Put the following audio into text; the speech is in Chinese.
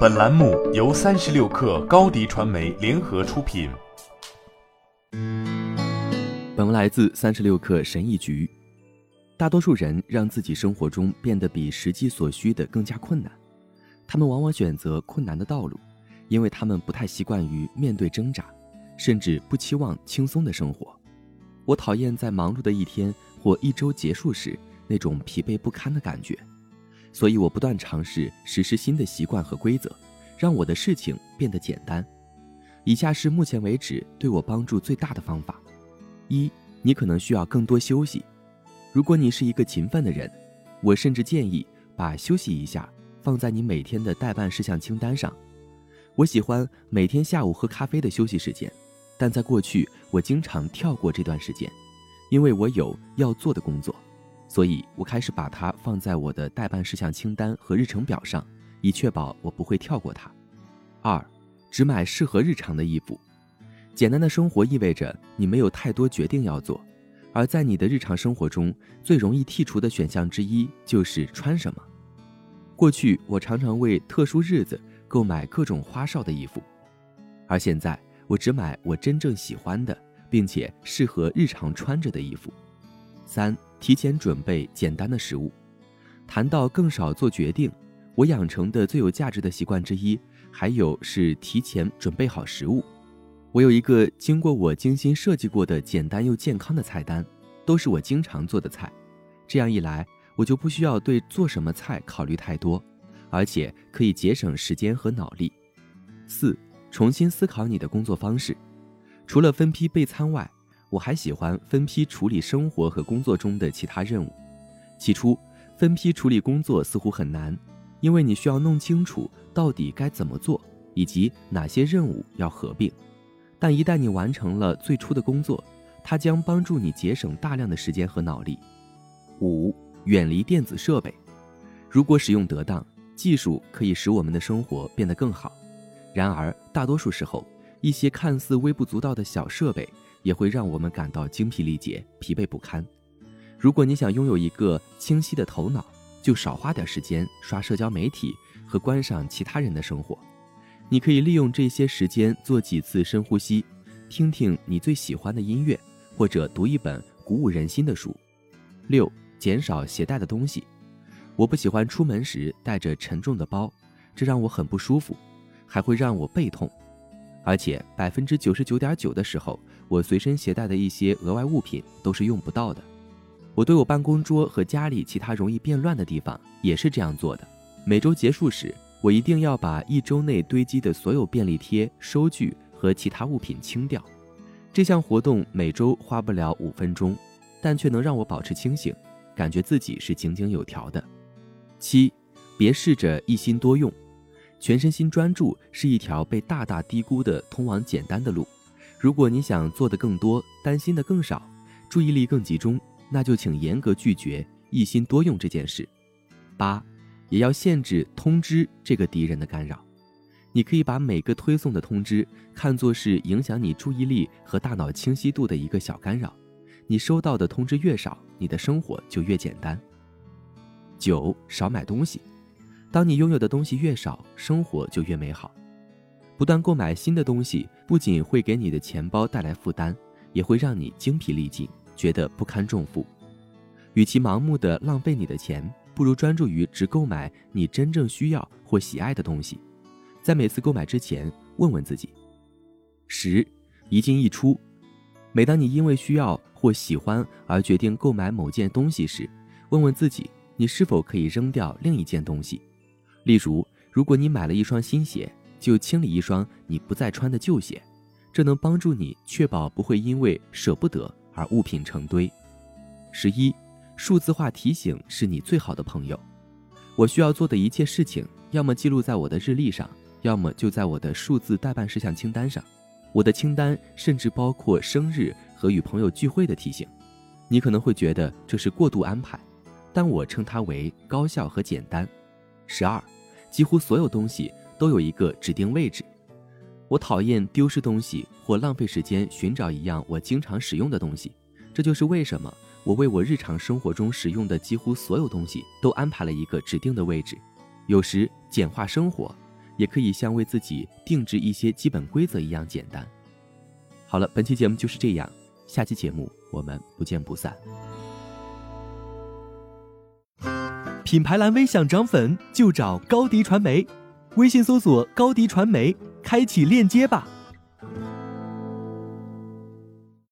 本栏目由三十六氪高低传媒联合出品。本文来自三十六氪神译局。大多数人让自己生活中变得比实际所需的更加困难，他们往往选择困难的道路，因为他们不太习惯于面对挣扎，甚至不期望轻松的生活。我讨厌在忙碌的一天或一周结束时那种疲惫不堪的感觉。所以我不断尝试实施新的习惯和规则，让我的事情变得简单。以下是目前为止对我帮助最大的方法：一，你可能需要更多休息。如果你是一个勤奋的人，我甚至建议把休息一下放在你每天的待办事项清单上。我喜欢每天下午喝咖啡的休息时间，但在过去我经常跳过这段时间，因为我有要做的工作。所以我开始把它放在我的待办事项清单和日程表上，以确保我不会跳过它。二，只买适合日常的衣服。简单的生活意味着你没有太多决定要做，而在你的日常生活中，最容易剔除的选项之一就是穿什么。过去我常常为特殊日子购买各种花哨的衣服，而现在我只买我真正喜欢的，并且适合日常穿着的衣服。三。提前准备简单的食物。谈到更少做决定，我养成的最有价值的习惯之一，还有是提前准备好食物。我有一个经过我精心设计过的简单又健康的菜单，都是我经常做的菜。这样一来，我就不需要对做什么菜考虑太多，而且可以节省时间和脑力。四，重新思考你的工作方式。除了分批备餐外，我还喜欢分批处理生活和工作中的其他任务。起初，分批处理工作似乎很难，因为你需要弄清楚到底该怎么做，以及哪些任务要合并。但一旦你完成了最初的工作，它将帮助你节省大量的时间和脑力。五、远离电子设备。如果使用得当，技术可以使我们的生活变得更好。然而，大多数时候，一些看似微不足道的小设备。也会让我们感到精疲力竭、疲惫不堪。如果你想拥有一个清晰的头脑，就少花点时间刷社交媒体和观赏其他人的生活。你可以利用这些时间做几次深呼吸，听听你最喜欢的音乐，或者读一本鼓舞人心的书。六、减少携带的东西。我不喜欢出门时带着沉重的包，这让我很不舒服，还会让我背痛。而且百分之九十九点九的时候，我随身携带的一些额外物品都是用不到的。我对我办公桌和家里其他容易变乱的地方也是这样做的。每周结束时，我一定要把一周内堆积的所有便利贴、收据和其他物品清掉。这项活动每周花不了五分钟，但却能让我保持清醒，感觉自己是井井有条的。七，别试着一心多用。全身心专注是一条被大大低估的通往简单的路。如果你想做的更多，担心的更少，注意力更集中，那就请严格拒绝一心多用这件事。八，也要限制通知这个敌人的干扰。你可以把每个推送的通知看作是影响你注意力和大脑清晰度的一个小干扰。你收到的通知越少，你的生活就越简单。九，少买东西。当你拥有的东西越少，生活就越美好。不断购买新的东西，不仅会给你的钱包带来负担，也会让你精疲力尽，觉得不堪重负。与其盲目的浪费你的钱，不如专注于只购买你真正需要或喜爱的东西。在每次购买之前，问问自己：十，一进一出。每当你因为需要或喜欢而决定购买某件东西时，问问自己，你是否可以扔掉另一件东西。例如，如果你买了一双新鞋，就清理一双你不再穿的旧鞋，这能帮助你确保不会因为舍不得而物品成堆。十一，数字化提醒是你最好的朋友。我需要做的一切事情，要么记录在我的日历上，要么就在我的数字代办事项清单上。我的清单甚至包括生日和与朋友聚会的提醒。你可能会觉得这是过度安排，但我称它为高效和简单。十二，几乎所有东西都有一个指定位置。我讨厌丢失东西或浪费时间寻找一样我经常使用的东西。这就是为什么我为我日常生活中使用的几乎所有东西都安排了一个指定的位置。有时简化生活，也可以像为自己定制一些基本规则一样简单。好了，本期节目就是这样，下期节目我们不见不散。品牌蓝 V 想涨粉就找高迪传媒，微信搜索高迪传媒，开启链接吧。